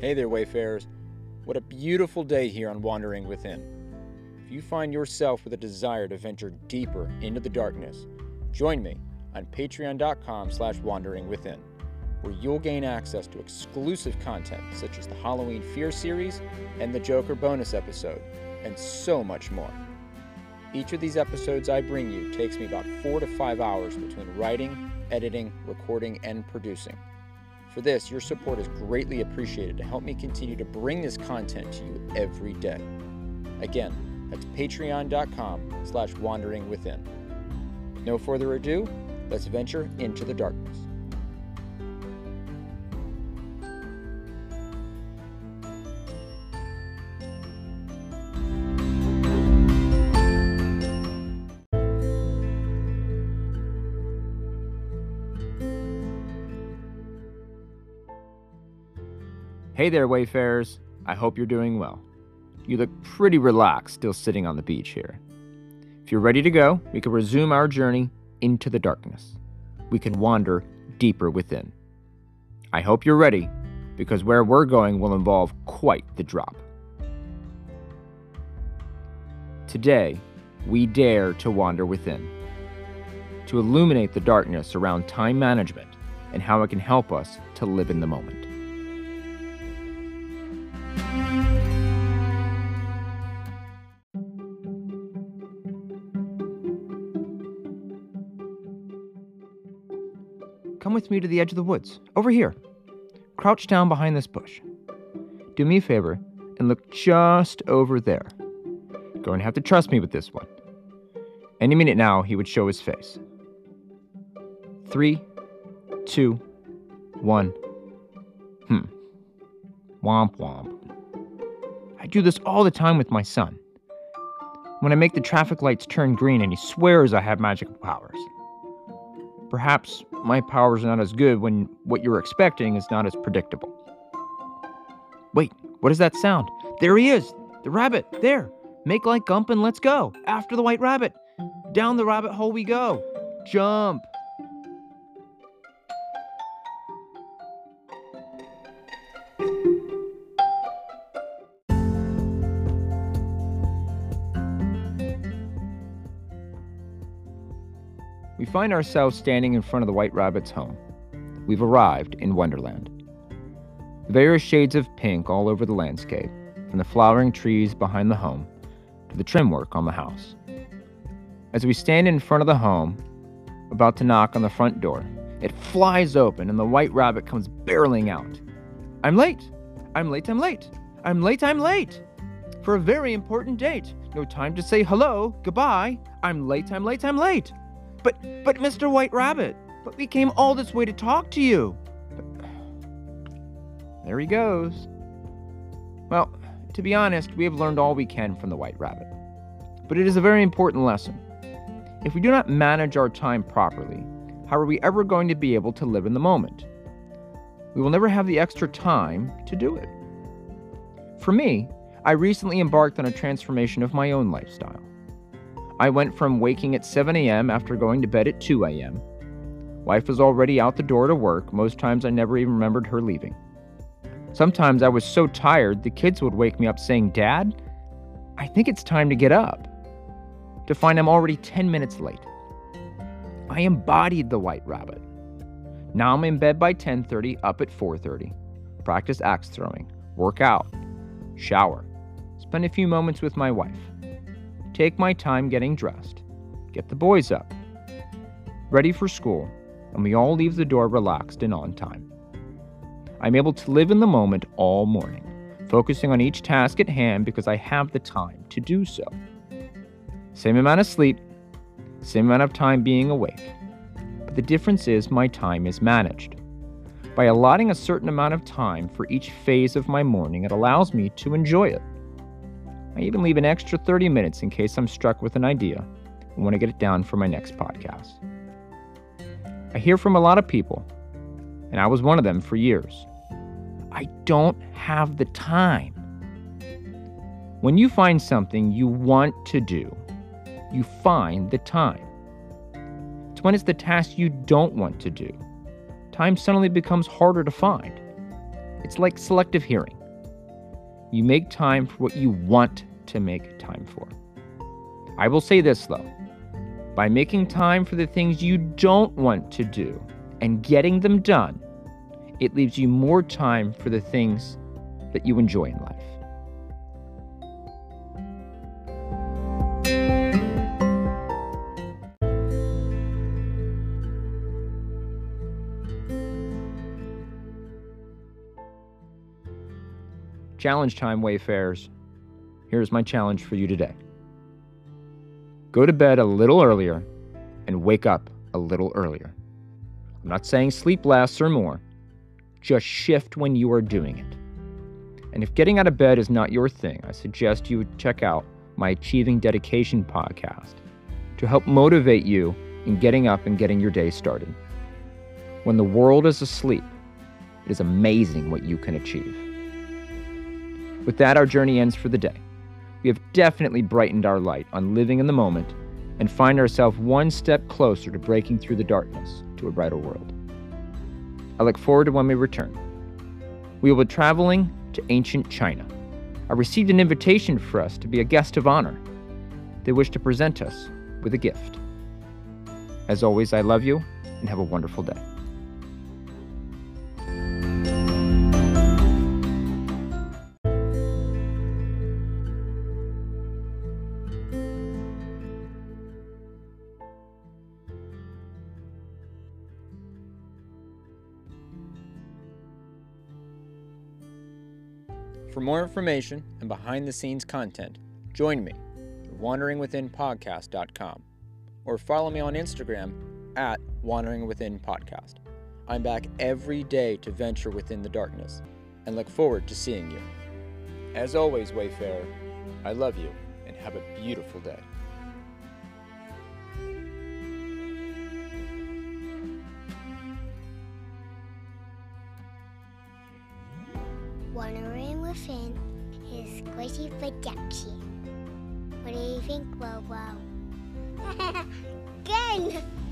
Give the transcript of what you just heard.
Hey there, Wayfarers. What a beautiful day here on Wandering Within. If you find yourself with a desire to venture deeper into the darkness, join me on patreon.com slash wanderingwithin, where you'll gain access to exclusive content such as the Halloween Fear series and the Joker bonus episode, and so much more. Each of these episodes I bring you takes me about four to five hours between writing, editing, recording, and producing. For this, your support is greatly appreciated to help me continue to bring this content to you every day. Again, that's patreon.com slash wandering within. No further ado, let's venture into the darkness. Hey there, Wayfarers. I hope you're doing well. You look pretty relaxed still sitting on the beach here. If you're ready to go, we can resume our journey into the darkness. We can wander deeper within. I hope you're ready, because where we're going will involve quite the drop. Today, we dare to wander within, to illuminate the darkness around time management and how it can help us to live in the moment. Come with me to the edge of the woods. Over here. Crouch down behind this bush. Do me a favor and look just over there. Going to have to trust me with this one. Any minute now, he would show his face. Three, two, one. Hmm. Womp womp. I do this all the time with my son. When I make the traffic lights turn green and he swears I have magical powers. Perhaps my powers are not as good when what you're expecting is not as predictable. Wait, what is that sound? There he is! The rabbit! There! Make like Gump and let's go! After the white rabbit! Down the rabbit hole we go! Jump! Find ourselves standing in front of the White Rabbit's home. We've arrived in Wonderland. The various shades of pink all over the landscape, from the flowering trees behind the home to the trim work on the house. As we stand in front of the home, about to knock on the front door, it flies open and the White Rabbit comes barreling out. I'm late! I'm late, I'm late! I'm late, I'm late! For a very important date. No time to say hello, goodbye. I'm late, I'm late, I'm late. But, but, Mr. White Rabbit, but we came all this way to talk to you. There he goes. Well, to be honest, we have learned all we can from the White Rabbit. But it is a very important lesson. If we do not manage our time properly, how are we ever going to be able to live in the moment? We will never have the extra time to do it. For me, I recently embarked on a transformation of my own lifestyle. I went from waking at 7 a.m. after going to bed at 2 a.m. Wife was already out the door to work. Most times I never even remembered her leaving. Sometimes I was so tired the kids would wake me up saying, Dad, I think it's time to get up. To find I'm already 10 minutes late. I embodied the white rabbit. Now I'm in bed by 10:30, up at 4:30. Practice axe throwing, work out, shower, spend a few moments with my wife take my time getting dressed, get the boys up, ready for school, and we all leave the door relaxed and on time. I'm able to live in the moment all morning, focusing on each task at hand because I have the time to do so. Same amount of sleep, same amount of time being awake, but the difference is my time is managed. By allotting a certain amount of time for each phase of my morning, it allows me to enjoy it. I even leave an extra 30 minutes in case I'm struck with an idea and want to get it down for my next podcast. I hear from a lot of people, and I was one of them for years. I don't have the time. When you find something you want to do, you find the time. It's when it's the task you don't want to do. Time suddenly becomes harder to find. It's like selective hearing. You make time for what you want to make time for. I will say this though by making time for the things you don't want to do and getting them done, it leaves you more time for the things that you enjoy in life. Challenge time, Wayfarers. Here's my challenge for you today go to bed a little earlier and wake up a little earlier. I'm not saying sleep less or more, just shift when you are doing it. And if getting out of bed is not your thing, I suggest you check out my Achieving Dedication podcast to help motivate you in getting up and getting your day started. When the world is asleep, it is amazing what you can achieve. With that, our journey ends for the day we have definitely brightened our light on living in the moment and find ourselves one step closer to breaking through the darkness to a brighter world. I look forward to when we return. We will be traveling to ancient China. I received an invitation for us to be a guest of honor. They wish to present us with a gift. As always, I love you and have a wonderful day. For more information and behind the scenes content, join me at wanderingwithinpodcast.com or follow me on Instagram at wanderingwithinpodcast. I'm back every day to venture within the darkness and look forward to seeing you. As always, Wayfarer, I love you and have a beautiful day. Wandering Within is Squishy Production. What do you think, Wow? Good!